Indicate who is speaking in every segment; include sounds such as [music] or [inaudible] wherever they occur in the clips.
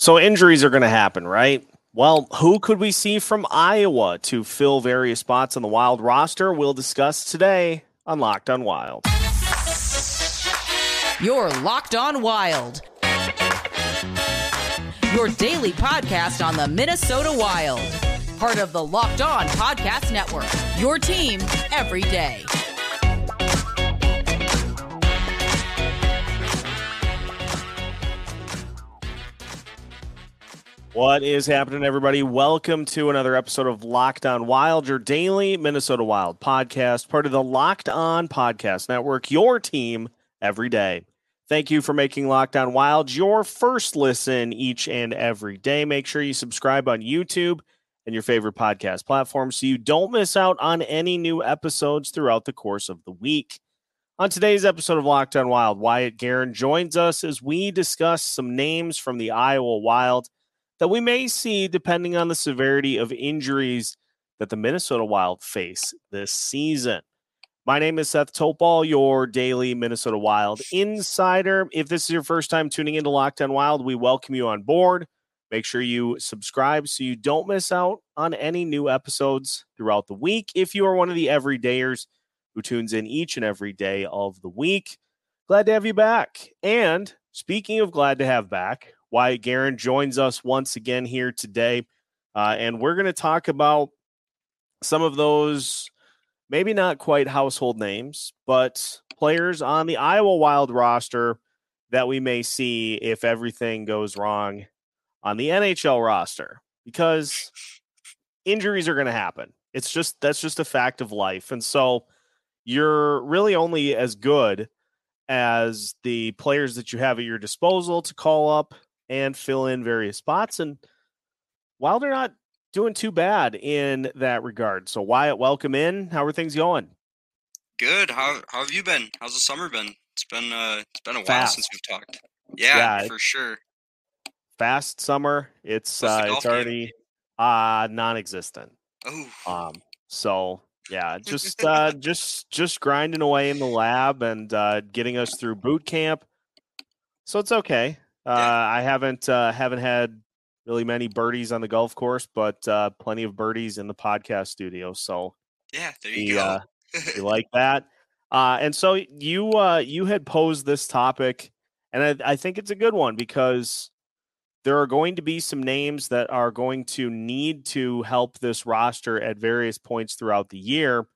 Speaker 1: So injuries are going to happen, right? Well, who could we see from Iowa to fill various spots on the Wild roster? We'll discuss today on Locked on Wild.
Speaker 2: You're Locked on Wild. Your daily podcast on the Minnesota Wild. Part of the Locked On Podcast Network. Your team every day.
Speaker 1: What is happening, everybody? Welcome to another episode of Locked On Wild, your daily Minnesota Wild podcast, part of the Locked On Podcast Network, your team every day. Thank you for making Locked On Wild your first listen each and every day. Make sure you subscribe on YouTube and your favorite podcast platform so you don't miss out on any new episodes throughout the course of the week. On today's episode of Locked On Wild, Wyatt Garin joins us as we discuss some names from the Iowa Wild that we may see depending on the severity of injuries that the Minnesota Wild face this season. My name is Seth Topal, your daily Minnesota Wild insider. If this is your first time tuning into Locked On Wild, we welcome you on board. Make sure you subscribe so you don't miss out on any new episodes throughout the week. If you are one of the everydayers who tunes in each and every day of the week, glad to have you back. And speaking of glad to have back, Wyatt Garin joins us once again here today. Uh, and we're going to talk about some of those, maybe not quite household names, but players on the Iowa Wild roster that we may see if everything goes wrong on the NHL roster because injuries are going to happen. It's just that's just a fact of life. And so you're really only as good as the players that you have at your disposal to call up and fill in various spots. And while they're not doing too bad in that regard. So Wyatt, welcome in. How are things going?
Speaker 3: Good. How how have you been? How's the summer been? It's been uh it's been a while since we've talked. Yeah, yeah for sure.
Speaker 1: Fast summer. It's uh it's already game? uh non-existent.
Speaker 3: Oh.
Speaker 1: Um so yeah, just [laughs] uh just just grinding away in the lab and uh getting us through boot camp. So it's okay. Uh, I haven't uh, haven't had really many birdies on the golf course, but uh, plenty of birdies in the podcast studio. So
Speaker 3: yeah, there you go.
Speaker 1: Uh, you [laughs] like that? Uh, and so you uh, you had posed this topic, and I, I think it's a good one because there are going to be some names that are going to need to help this roster at various points throughout the year.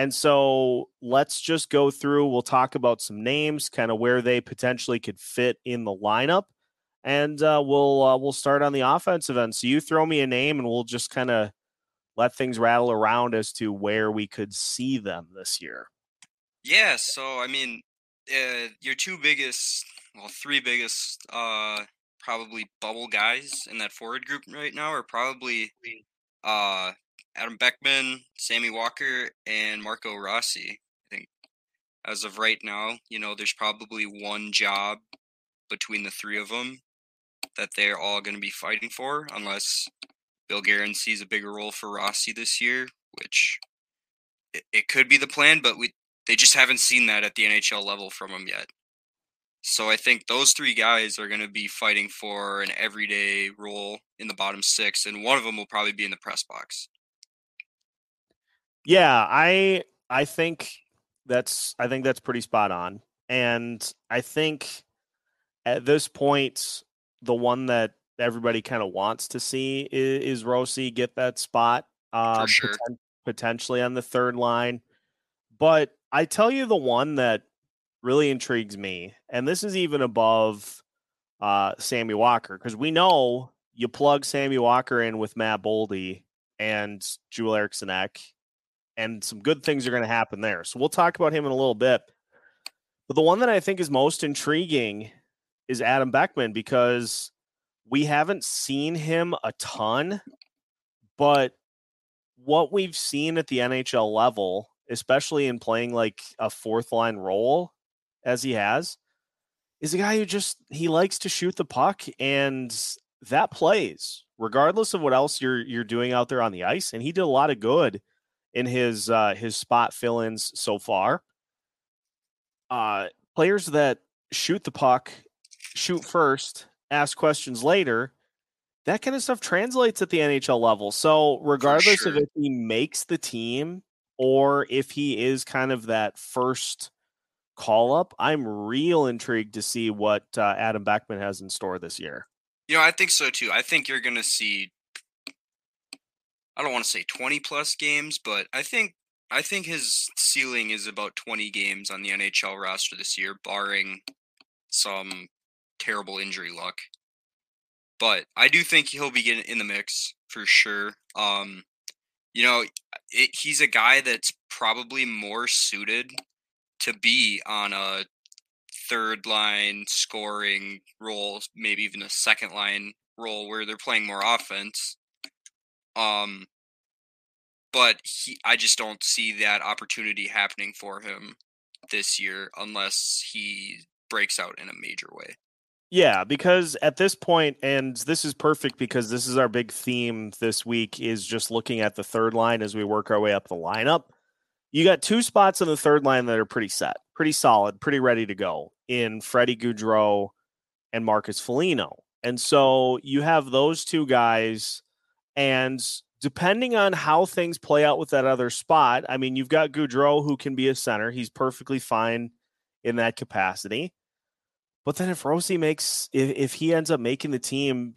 Speaker 1: And so let's just go through. We'll talk about some names, kind of where they potentially could fit in the lineup, and uh, we'll uh, we'll start on the offensive end. So you throw me a name, and we'll just kind of let things rattle around as to where we could see them this year.
Speaker 3: Yeah. So I mean, uh, your two biggest, well, three biggest, uh, probably bubble guys in that forward group right now are probably uh Adam Beckman, Sammy Walker, and Marco Rossi. I think as of right now, you know, there's probably one job between the three of them that they're all going to be fighting for, unless Bill Guerin sees a bigger role for Rossi this year, which it, it could be the plan, but we they just haven't seen that at the NHL level from him yet. So I think those three guys are going to be fighting for an everyday role in the bottom six, and one of them will probably be in the press box.
Speaker 1: Yeah, I I think that's I think that's pretty spot on. And I think at this point, the one that everybody kind of wants to see is, is Rossi get that spot,
Speaker 3: um, sure.
Speaker 1: poten- potentially on the third line. But I tell you, the one that really intrigues me, and this is even above uh, Sammy Walker, because we know you plug Sammy Walker in with Matt Boldy and Joel Eriksson Ek, and some good things are going to happen there. So we'll talk about him in a little bit. But the one that I think is most intriguing is Adam Beckman because we haven't seen him a ton, but what we've seen at the NHL level, especially in playing like a fourth line role as he has, is a guy who just he likes to shoot the puck and that plays regardless of what else you're you're doing out there on the ice and he did a lot of good in his uh, his spot fill-ins so far. Uh, players that shoot the puck, shoot first, ask questions later, that kind of stuff translates at the NHL level. So regardless
Speaker 3: sure.
Speaker 1: of if he makes the team or if he is kind of that first call up, I'm real intrigued to see what uh, Adam Beckman has in store this year.
Speaker 3: You know, I think so too. I think you're going to see I don't want to say 20 plus games, but I think I think his ceiling is about 20 games on the NHL roster this year barring some terrible injury luck. But I do think he'll be getting in the mix for sure. Um you know, it, he's a guy that's probably more suited to be on a third line scoring role, maybe even a second line role where they're playing more offense. Um, but he, I just don't see that opportunity happening for him this year unless he breaks out in a major way.
Speaker 1: Yeah, because at this point, and this is perfect because this is our big theme this week is just looking at the third line as we work our way up the lineup. You got two spots on the third line that are pretty set, pretty solid, pretty ready to go in Freddie Gaudreau and Marcus Foligno. And so you have those two guys, and depending on how things play out with that other spot, I mean, you've got Gaudreau who can be a center. He's perfectly fine in that capacity. But then if Rossi makes if, if he ends up making the team,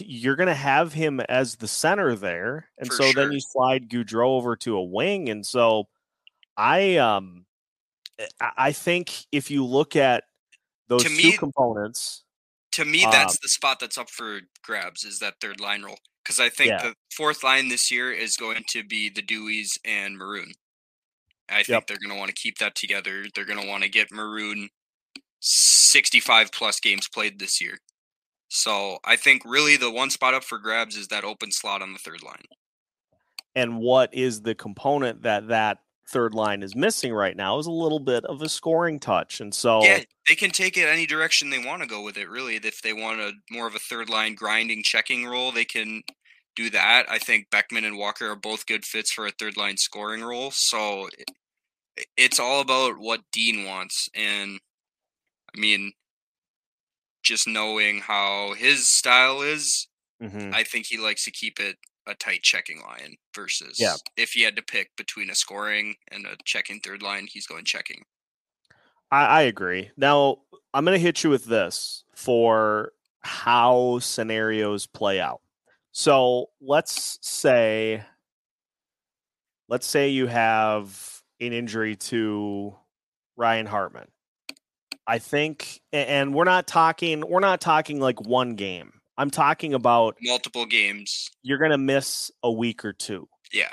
Speaker 1: you're going to have him as the center there, and
Speaker 3: For
Speaker 1: so
Speaker 3: sure.
Speaker 1: then you slide Gaudreau over to a wing, and so I um I I think if you look at those
Speaker 3: To
Speaker 1: two
Speaker 3: me-
Speaker 1: components,
Speaker 3: To me,
Speaker 1: Um,
Speaker 3: that's the spot that's up for grabs is that third line role because I think
Speaker 1: Yeah.
Speaker 3: the fourth line this year is going to be the Deweys and Maroon. I think
Speaker 1: Yep.
Speaker 3: they're going to want to keep that together. They're going to want to get Maroon 65 plus games played this year. So I think really the one spot up for grabs is that open slot on the third line.
Speaker 1: and what is the component that that third line is missing right now is a little bit of a scoring touch, and so
Speaker 3: Yeah, they can take it any direction they want to go with it. Really, if they want a more of a third line grinding checking role, they can do that. I think Beckman and Walker are both good fits for a third line scoring role. So it's all about what Dean wants, and I mean, just knowing how his style is,
Speaker 1: Mhm.
Speaker 3: I think he likes to keep it a tight checking line versus
Speaker 1: Yeah.
Speaker 3: if he had to pick between a scoring and a checking third line, he's going checking.
Speaker 1: I, I agree. Now I'm going to hit you with this for how scenarios play out. So let's say, let's say you have an injury to Ryan Hartman. I think, and we're not talking, we're not talking like one game. I'm talking about
Speaker 3: Multiple games,
Speaker 1: you're going to miss a week or two
Speaker 3: yeah.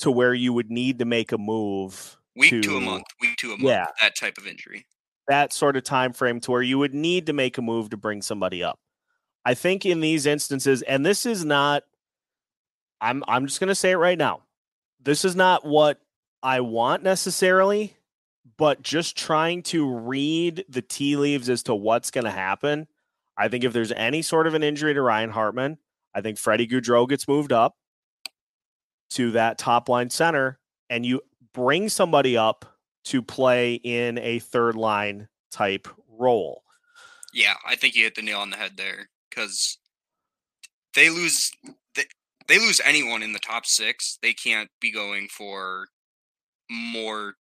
Speaker 1: to where you would need to make a move
Speaker 3: week to,
Speaker 1: to-
Speaker 3: a month, week to a month.
Speaker 1: Yeah.
Speaker 3: That type of injury.
Speaker 1: that sort of time frame to where you would need to make a move to bring somebody up. I think in these instances, and this is not I'm I'm just gonna say it right now. This is not what I want necessarily, but just trying to read the tea leaves as to what's gonna happen. I think if there's any sort of an injury to Ryan Hartman, I think Freddie Gaudreau gets moved up to that top line center, and you bring somebody up to play in a third line type role.
Speaker 3: Yeah, I think you hit the nail on the head there because they lose they, they lose anyone in the top six. They can't be going for more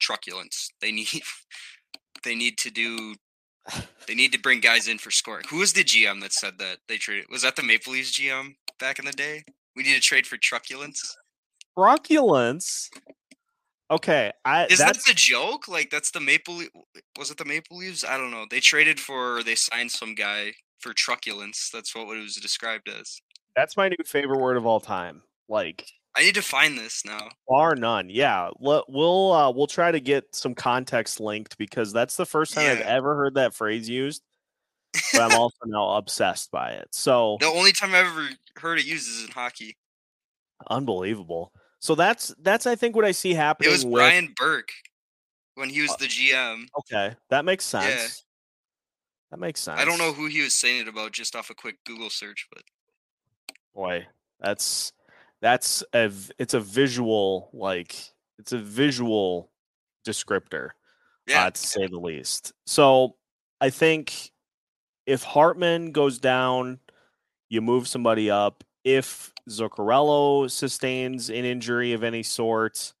Speaker 3: truculence. They need [laughs] they need to do they need to bring guys in for scoring. Who was the GM that said that they traded? Was that the Maple Leafs GM back in the day? We need to trade for truculence.
Speaker 1: Truculence. Okay, I
Speaker 3: Is that
Speaker 1: that's
Speaker 3: the joke? Like that's the Maple. Le- Was it the Maple Leafs? I don't know. They traded for. They signed some guy for truculence. That's what it was described as.
Speaker 1: that's my new favorite word of all time. Like
Speaker 3: I need to find this now.
Speaker 1: bar none. Yeah, we'll uh, we'll try to get some context linked because that's the first time I've ever heard that phrase used. But I'm [laughs] also now obsessed by it. So
Speaker 3: The only time I've ever heard it used is in hockey.
Speaker 1: unbelievable. So that's that's I think what I see happening.
Speaker 3: It was
Speaker 1: with,
Speaker 3: Brian Burke when he was
Speaker 1: Uh,
Speaker 3: the GM.
Speaker 1: Okay, that makes
Speaker 3: Yeah.
Speaker 1: sense. That makes sense.
Speaker 3: I don't know who he was saying it about just off a quick Google search, but
Speaker 1: boy that's that's a it's a visual like it's a visual descriptor
Speaker 3: yeah,
Speaker 1: uh, to say the least so i think if hartman goes down you move somebody up. If Zuccarello sustains an injury of any sort,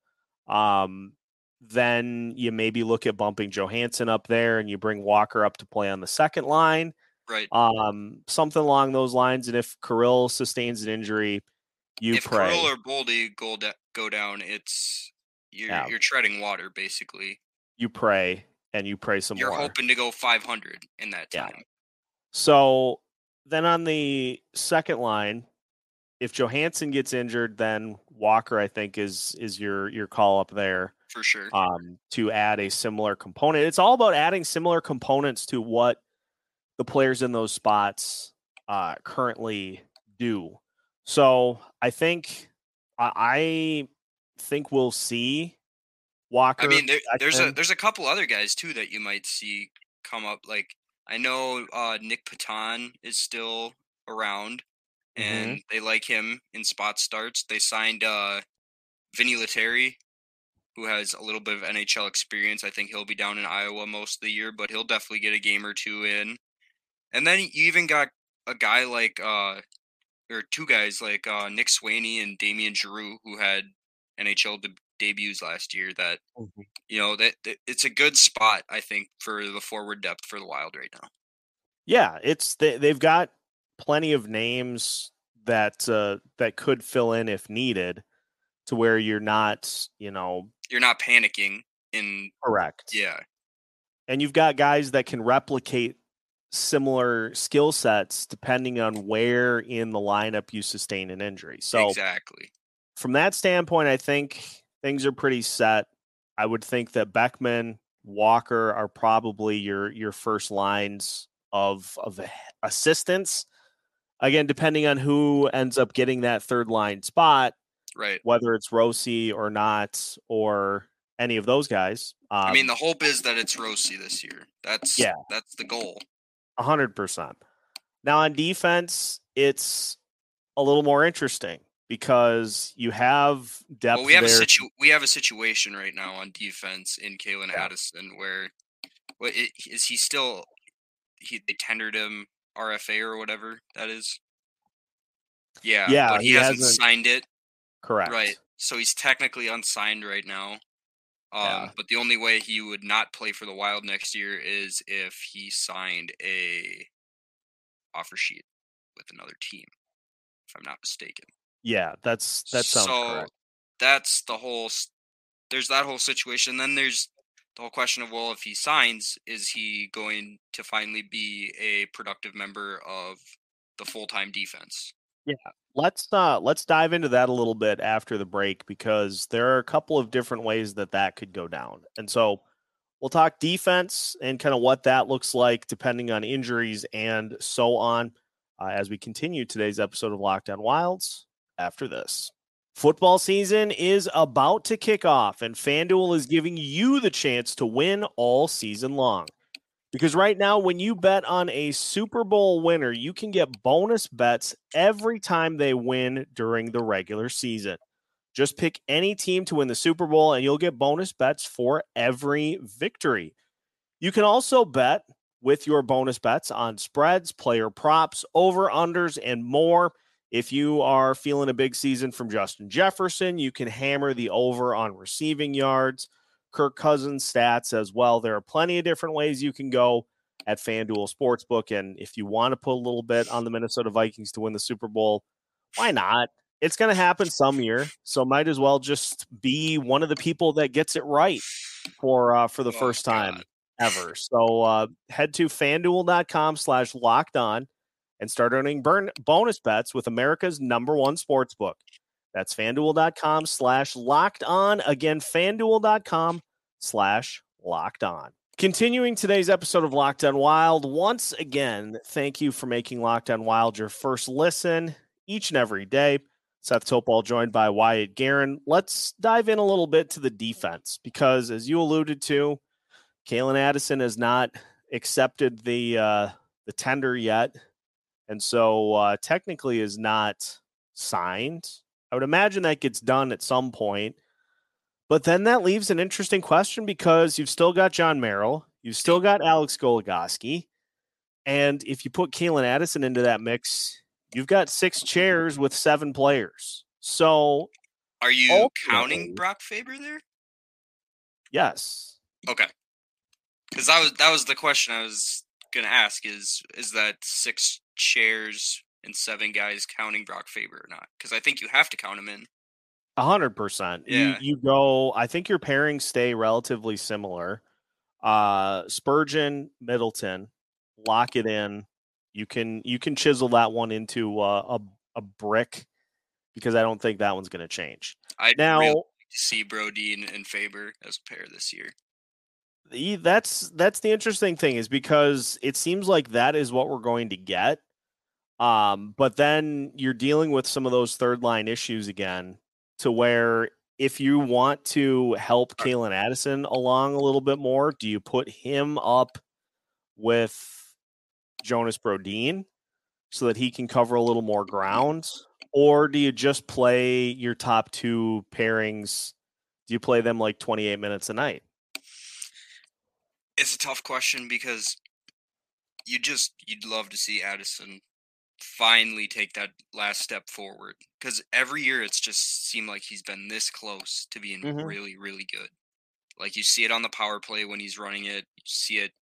Speaker 1: um, then you maybe look at bumping Johansson up there and you bring Walker up to play on the second line.
Speaker 3: Right.
Speaker 1: Um, something along those lines. And if Kirill sustains an injury, you
Speaker 3: if
Speaker 1: pray.
Speaker 3: Or Boldy go da- go down, it's you're
Speaker 1: Yeah.
Speaker 3: you're treading water basically.
Speaker 1: you pray and you pray some
Speaker 3: You're
Speaker 1: more.
Speaker 3: hoping to go 500 in that
Speaker 1: Yeah.
Speaker 3: time.
Speaker 1: So then on the second line, if Johansson gets injured, then Walker, I think, is is your your call up there
Speaker 3: For sure.
Speaker 1: um, to add a similar component. It's all about adding similar components to what the players in those spots uh, currently do. So I think I, I think we'll see Walker.
Speaker 3: I mean, there, there's a there's a couple other guys too that you might see come up. Like I know uh, Nic Petan is still around,
Speaker 1: Mhm.
Speaker 3: and they like him in spot starts. They signed uh, Vinni Lettieri, who has a little bit of NHL experience. I think he'll be down in Iowa most of the year, but he'll definitely get a game or two in. And then you even got a guy like uh, or two guys like uh, Nick Swaney and Damien Giroux, who had NHL de- debuts last year. That
Speaker 1: Mhm.
Speaker 3: you know that, that it's a good spot I think for the forward depth for the Wild right now.
Speaker 1: Yeah, it's they, they've got plenty of names that uh, that could fill in if needed, to where you're not, you know,
Speaker 3: You're not panicking in
Speaker 1: correct.
Speaker 3: yeah
Speaker 1: and you've got guys that can replicate similar skill sets depending on where in the lineup you sustain an injury. So
Speaker 3: exactly
Speaker 1: from that standpoint, I think things are pretty set. I would think that Beckman, Walker are probably your your first lines of of assistance. Again, depending on who ends up getting that third line spot,
Speaker 3: right.
Speaker 1: whether it's Rossi or not, or any of those guys. Um,
Speaker 3: I mean, the hope is that it's Rossi this year. That's
Speaker 1: Yeah.
Speaker 3: that's the goal.
Speaker 1: A hundred percent. Now on defense, it's a little more interesting because you have depth.
Speaker 3: Well, we have a situ- we have a situation right now on defense in Calen
Speaker 1: Yeah.
Speaker 3: Addison where what is he still he they tendered him RFA or whatever that is. Yeah,
Speaker 1: Yeah,
Speaker 3: but he,
Speaker 1: he
Speaker 3: hasn't,
Speaker 1: hasn't-
Speaker 3: signed it.
Speaker 1: correct.
Speaker 3: Right. So he's technically unsigned right now. Um,
Speaker 1: Yeah.
Speaker 3: But the only way he would not play for the Wild next year is if he signed a offer sheet with another team, if I'm not mistaken.
Speaker 1: Yeah, that's that sounds
Speaker 3: so
Speaker 1: correct.
Speaker 3: that's the whole. There's that whole situation. Then there's the whole question of well, if he signs, is he going to finally be a productive member of the full time defense?
Speaker 1: Yeah, let's uh let's dive into that a little bit after the break because there are a couple of different ways that that could go down. And so we'll talk defense and kind of what that looks like depending on injuries and so on uh, as we continue today's episode of Locked On Wilds after this. Football season is about to kick off, and FanDuel is giving you the chance to win all season long. Because right now, when you bet on a Super Bowl winner, you can get bonus bets every time they win during the regular season. Just pick any team to win the Super Bowl, and you'll get bonus bets for every victory. You can also bet with your bonus bets on spreads, player props, over unders, and more. If you are feeling a big season from Justin Jefferson, you can hammer the over on receiving yards, Kirk Cousins stats as well. There are plenty of different ways you can go at FanDuel Sportsbook. And if you want to put a little bit on the Minnesota Vikings to win the Super Bowl, why not? It's going to happen some year, so might as well just be one of the people that gets it right for uh, for the
Speaker 3: Oh,
Speaker 1: first time
Speaker 3: God.
Speaker 1: ever. So uh, head to fanduel.com slash locked on and start earning burn bonus bets with America's number one sports book. That's fanduel.com slash locked on. Again, fanduel.com slash locked on. Continuing today's episode of Locked On Wild, once again, thank you for making Locked On Wild your first listen each and every day. Seth Topal joined by Wyatt Garin. Let's dive in a little bit to the defense because, as you alluded to, Calen Addison has not accepted the uh, the tender yet, and so uh, technically is not signed. I would imagine that gets done at some point, but then that leaves an interesting question because you've still got John Merrill, you've still got Alex Goligoski, and if you put Calen Addison into that mix, You've got six chairs with seven players. So
Speaker 3: Are you counting Brock Faber there?
Speaker 1: yes,
Speaker 3: Okay. Because that was that was the question I was gonna ask is is that six chairs and seven guys counting Brock Faber or not? Because I think you have to count him in.
Speaker 1: a hundred percent. You
Speaker 3: Yeah.
Speaker 1: you go. I think your pairings stay relatively similar. Uh, Spurgeon, Middleton, lock it in. You can you can chisel that one into uh, a a brick because I don't think that one's going to change.
Speaker 3: I
Speaker 1: Now,
Speaker 3: really see Brody and, and Faber as a pair this year.
Speaker 1: the- that's that's the interesting thing is because it seems like that is what we're going to get. Um, but then you're dealing with some of those third line issues again, to where if you want to help Calen Addison along a little bit more, do you put him up with Jonas Brodin so that he can cover a little more ground? Or do you just play your top two pairings? Do you play them like 28 minutes a night?
Speaker 3: It's a tough question because you just you'd love to see Addison finally take that last step forward because every year it's just seemed like he's been this close to being
Speaker 1: Mhm.
Speaker 3: really really good. Like you see it on the power play when he's running it you see it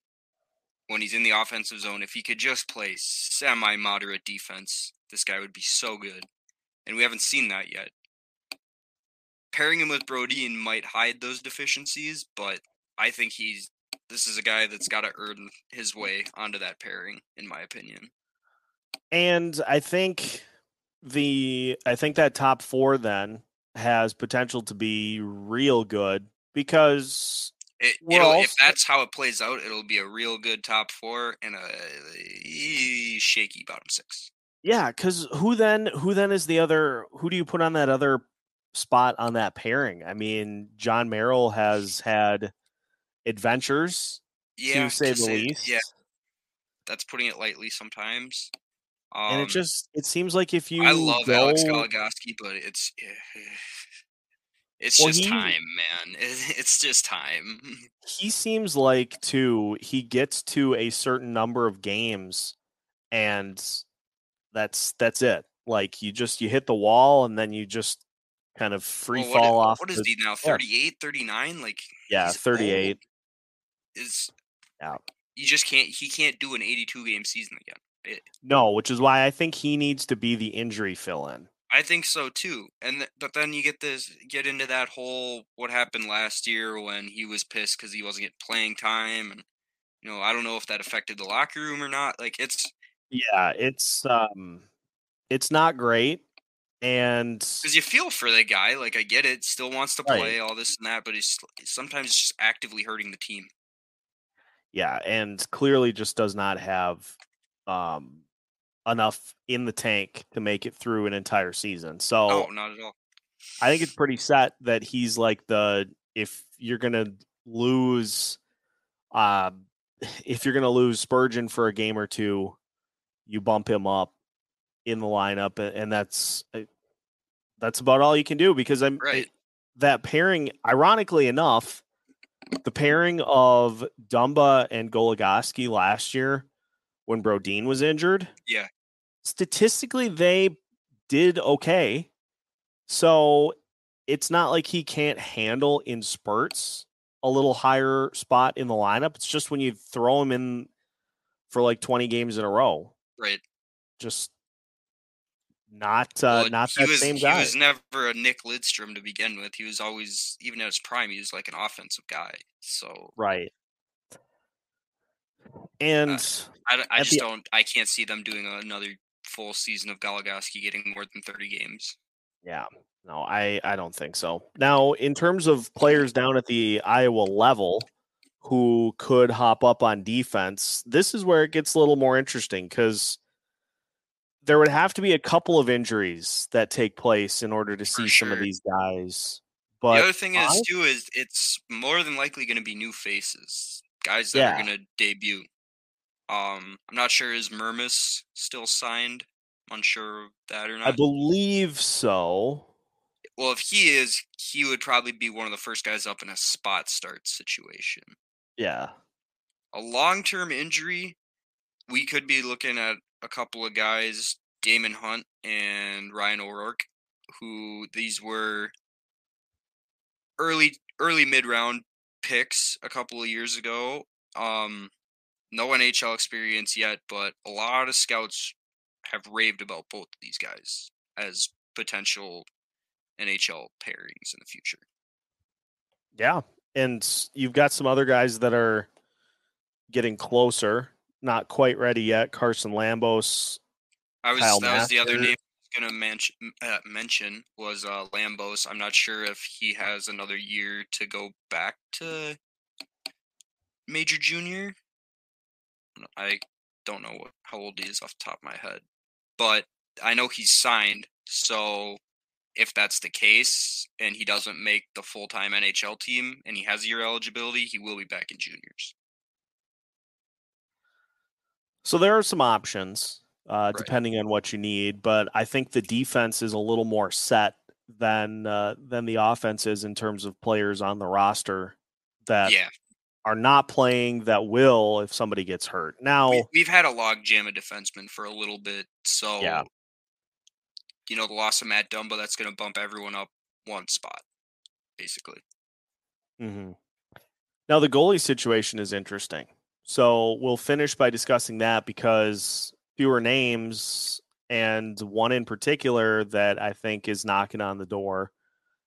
Speaker 3: when he's in the offensive zone if he could just play semi moderate defense this guy would be so good and we haven't seen that yet. Pairing him with Brodin might hide those deficiencies but I think he's this is a guy that's got to earn his way onto that pairing in my opinion
Speaker 1: And I think the I think that top four then has potential to be real good because
Speaker 3: It, if that's how it plays out, it'll be a real good top four and a shaky bottom six.
Speaker 1: yeah, because who then who then is the other who do you put on that other spot on that pairing? I mean, John Merrill has had adventures
Speaker 3: Yeah,
Speaker 1: to say the least.
Speaker 3: Yeah, that's putting it lightly sometimes. Um,
Speaker 1: and it just it seems like if you
Speaker 3: I love
Speaker 1: go,
Speaker 3: Alex Goligoski, but it's eh, [laughs] it's
Speaker 1: Well,
Speaker 3: just
Speaker 1: he-
Speaker 3: time, man. [laughs] It's just time. [laughs]
Speaker 1: he seems like too he gets to a certain number of games and that's that's it like you just you hit the wall and then you just kind of free
Speaker 3: Well,
Speaker 1: fall off
Speaker 3: What is
Speaker 1: the-
Speaker 3: he now? 38, 39? Like
Speaker 1: yeah 38
Speaker 3: old. Is
Speaker 1: Yeah.
Speaker 3: You just can't. He can't do an eighty-two game season again. It,
Speaker 1: no which is why i think he needs to be the injury fill in
Speaker 3: I think so too. And th- but then you get this get into that whole what happened last year when he was pissed because he wasn't getting playing time, and you know I don't know if that affected the locker room or not. Like it's
Speaker 1: yeah it's um it's not great and
Speaker 3: because you feel for the guy. Like I get it, still wants to
Speaker 1: Right.
Speaker 3: play all this and that, but he's sometimes just actively hurting the team.
Speaker 1: yeah and clearly just does not have um enough in the tank to make it through an entire season so
Speaker 3: Oh, not at all.
Speaker 1: I think it's pretty set that he's like the if you're gonna lose, uh, [sighs] if you're gonna lose Spurgeon for a game or two, you bump him up in the lineup, and that's uh, that's about all you can do because I'm
Speaker 3: Right.
Speaker 1: that pairing. Ironically enough, the pairing of Dumba and Goligoski last year when Brodin was injured,
Speaker 3: Yeah.
Speaker 1: statistically they did okay. So it's not like he can't handle in spurts a little higher spot in the lineup. It's just when you throw him in for like 20 games in a row,
Speaker 3: Right.
Speaker 1: just not uh,
Speaker 3: Well,
Speaker 1: not that
Speaker 3: was
Speaker 1: same guy.
Speaker 3: he was never a Nick Lidstrom to begin with. He was always even at his prime. He was like an offensive guy. So
Speaker 1: right. And
Speaker 3: uh, I
Speaker 1: At
Speaker 3: just
Speaker 1: the-
Speaker 3: don't. I can't see them doing another full season of Goligoski getting more than thirty games.
Speaker 1: Yeah. No, I I don't think so. Now, in terms of players down at the Iowa level who could hop up on defense, this is where it gets a little more interesting cuz there would have to be a couple of injuries that take place in order to
Speaker 3: For
Speaker 1: see some of these guys. But
Speaker 3: the other thing is
Speaker 1: I-
Speaker 3: too is it's more than likely going to be new faces, guys that
Speaker 1: Yeah.
Speaker 3: are going to debut. Um, I'm not sure is Mermis still signed. I'm unsure of that or not.
Speaker 1: I believe so.
Speaker 3: well, if he is, he would probably be one of the first guys up in a spot start situation.
Speaker 1: Yeah.
Speaker 3: a long term injury, we could be looking at a couple of guys Daemon Hunt and Ryan O'Rourke, who these were early early mid round picks a couple of years ago. Um, no NHL experience yet, but a lot of scouts have raved about both of these guys as potential NHL pairings in the future.
Speaker 1: Yeah, and you've got some other guys that are getting closer, not quite ready yet. Carson Lambos.
Speaker 3: I was
Speaker 1: Kyle
Speaker 3: that was the other name Was gonna mention uh, mention was uh, Lambos. I'm not sure if he has another year to go back to major junior. I don't know what, how old he is off the top of my head, but I know he's signed. So if that's the case and he doesn't make the full time NHL team and he has year eligibility, he will be back in juniors.
Speaker 1: So there are some options uh,
Speaker 3: Right.
Speaker 1: depending on what you need, but I think the defense is a little more set than uh, than the offense is in terms of players on the roster that
Speaker 3: yeah,
Speaker 1: are not playing that will if somebody gets hurt. Now,
Speaker 3: we, we've had a log jam of defensemen for a little bit, so
Speaker 1: Yeah.
Speaker 3: you know the loss of Matt Dumba that's going to bump everyone up one spot, basically.
Speaker 1: Mm-hmm. Now the goalie situation is interesting. So we'll finish by discussing that because fewer names and one in particular that I think is knocking on the door.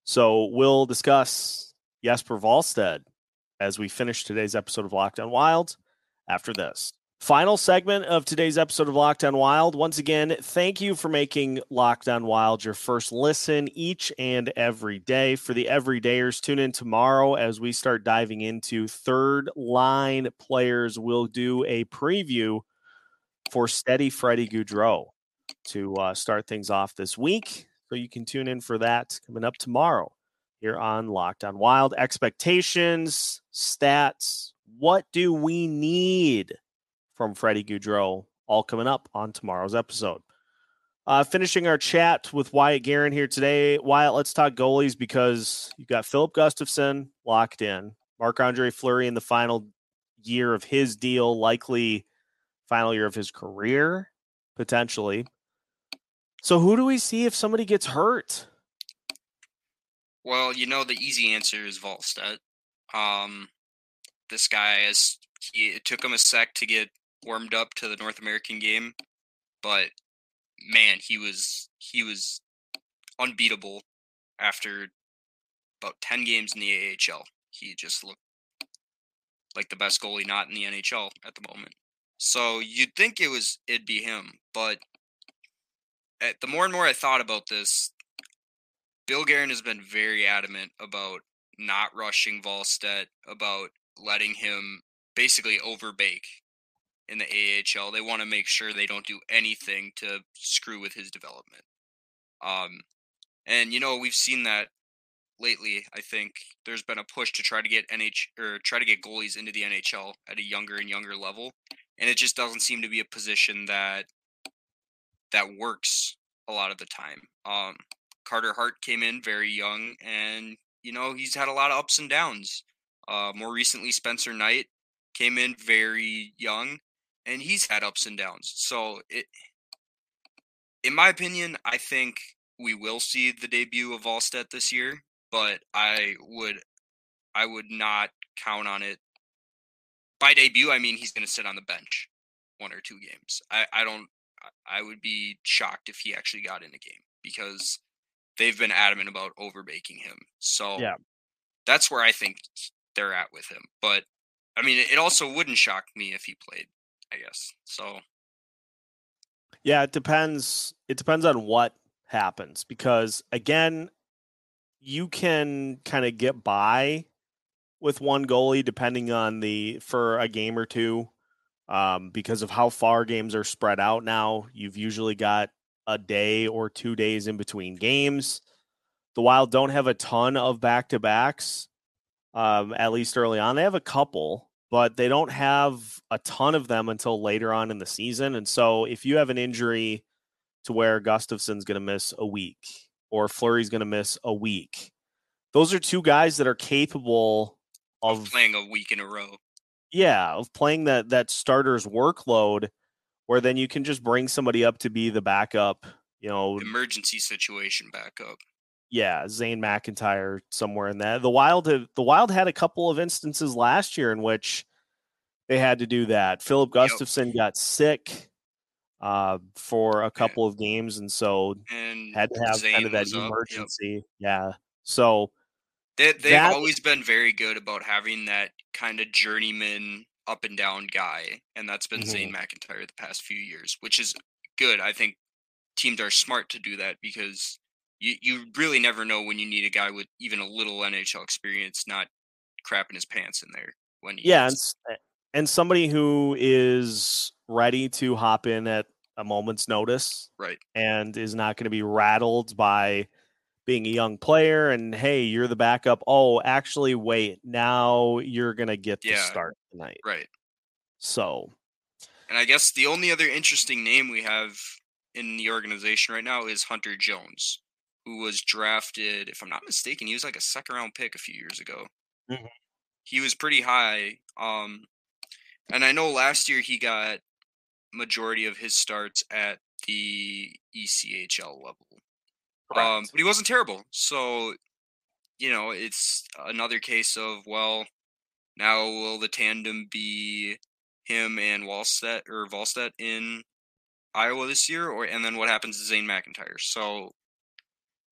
Speaker 1: So we'll discuss Jesper Wallstedt as we finish today's episode of Locked On Wild after this. Final segment of today's episode of Locked On Wild. Once again, thank you for making Locked On Wild your first listen each and every day. For the everydayers, tune in tomorrow as we start diving into third line players. We'll do a preview for Steady Freddie Gaudreau to uh, start things off this week. So you can tune in for that coming up tomorrow here on Locked on Wild. Expectations, stats, what do we need from Freddie Gaudreau? All coming up on tomorrow's episode. Uh, finishing our chat with Wyatt Garin here today. Wyatt, let's talk goalies because you've got Filip Gustavsson locked in, Marc Andre Fleury in the final year of his deal, likely final year of his career, potentially. So, who do we see if somebody gets hurt?
Speaker 3: Well, you know the easy answer is Wallstedt. Um, this guy is he, it took him a sec to get warmed up to the North American game, but man, he was he was unbeatable after about ten games in the AHL. He just looked like the best goalie not in the NHL at the moment. So you'd think it was it'd be him, but at, the more and more I thought about this, Bill Guerin has been very adamant about not rushing Wallstedt, about letting him basically overbake in the AHL. They want to make sure they don't do anything to screw with his development. Um, and you know we've seen that lately. I think there's been a push to try to get NH or try to get goalies into the NHL at a younger and younger level, and it just doesn't seem to be a position that that works a lot of the time. Um, Carter Hart came in very young, and you know he's had a lot of ups and downs. Uh, more recently, Spencer Knight came in very young, and he's had ups and downs. So, it, in my opinion, I think we will see the debut of Wallstedt this year, but I would, I would not count on it. By debut, I mean he's going to sit on the bench one or two games. I, I don't. I- would be shocked if he actually got in a game because they've been adamant about overbaking him. So
Speaker 1: Yeah.
Speaker 3: that's where I think they're at with him. But I mean, it also wouldn't shock me if he played. I guess so.
Speaker 1: Yeah, it depends. It depends on what happens because again, you can kind of get by with one goalie depending on the for a game or two um, because of how far games are spread out now. You've usually got a day or two days in between games. The Wild don't have a ton of back to backs, um, at least early on. They have a couple, but they don't have a ton of them until later on in the season. And so if you have an injury to where Gustavsson's going to miss a week or Fleury's going to miss a week, those are two guys that are capable
Speaker 3: Of
Speaker 1: of
Speaker 3: playing a week in a row.
Speaker 1: yeah, of playing that that starter's workload where then you can just bring somebody up to be the backup, you know,
Speaker 3: Emergency situation backup.
Speaker 1: yeah, Zane McIntyre somewhere in that. The Wild have, the Wild had a couple of instances last year in which they had to do that. Filip
Speaker 3: Yep.
Speaker 1: Gustavsson got sick uh, for a couple of games, and so
Speaker 3: And
Speaker 1: had to have
Speaker 3: Zane
Speaker 1: kind of that
Speaker 3: yep.
Speaker 1: emergency. Yeah. So
Speaker 3: They, they've
Speaker 1: That-
Speaker 3: always been very good about having that kind of journeyman up and down guy, and that's been Zane
Speaker 1: Mm-hmm.
Speaker 3: McIntyre the past few years, which is good. I think teams are smart to do that because you you really never know when you need a guy with even a little NHL experience not crapping his pants in there when he
Speaker 1: yeah, and,
Speaker 3: is.
Speaker 1: s- and somebody who is ready to hop in at a moment's notice
Speaker 3: right.
Speaker 1: and is not going to be rattled by being a young player and hey you're the backup oh actually wait now you're going to get the start tonight
Speaker 3: Right.
Speaker 1: so
Speaker 3: And I guess the only other interesting name we have in the organization right now is Hunter Jones, who was drafted, if I'm not mistaken, he was like a second round pick a few years ago.
Speaker 1: Mhm.
Speaker 3: He was pretty high. Um, and I know last year he got majority of his starts at the ECHL level. Um, but he wasn't terrible. So, you know, it's another case of well, now will the tandem be him and Wallstedt or Volstedt in Iowa this year, or and then what happens to Zane McIntyre? So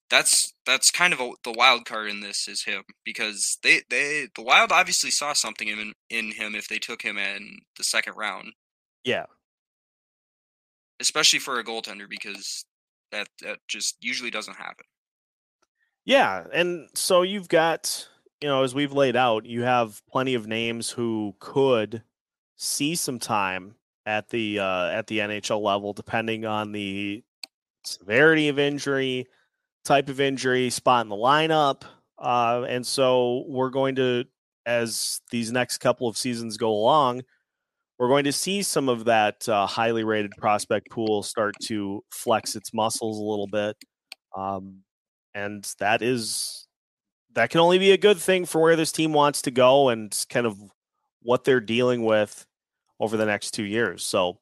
Speaker 3: that's that's kind of a, the wild card in this is him because they they the Wild obviously saw something in in him if they took him in the second round,
Speaker 1: yeah
Speaker 3: especially for a goaltender because that that just usually doesn't happen.
Speaker 1: yeah and so you've got you know as we've laid out you have plenty of names who could see some time at the uh, at the NHL level depending on the severity of injury type of injury, spot in the lineup. Uh, and so we're going to, as these next couple of seasons go along, we're going to see some of that uh, highly rated prospect pool start to flex its muscles a little bit. Um, and that is, that can only be a good thing for where this team wants to go and kind of what they're dealing with over the next two years. So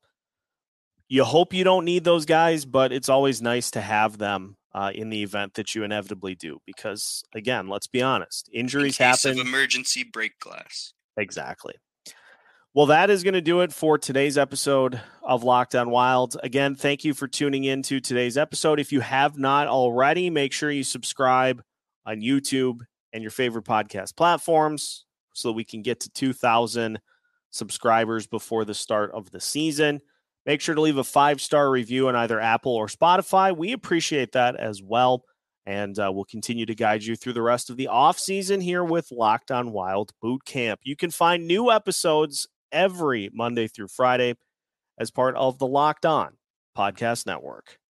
Speaker 1: you hope you don't need those guys, but it's always nice to have them uh, in the event that you inevitably do. Because again, let's be honest, injuries happen.
Speaker 3: emergency break glass.
Speaker 1: Exactly. Well, that is going to do it for today's episode of Locked On Wild. Again, thank you for tuning in to today's episode. If you have not already, make sure you subscribe on YouTube and your favorite podcast platforms so that we can get to 2,000 subscribers before the start of the season. Make sure to leave a five star review on either Apple or Spotify. We appreciate that as well. And uh, we'll continue to guide you through the rest of the off season here with Locked On Wild Boot Camp. You can find new episodes every Monday through Friday as part of the Locked On Podcast Network.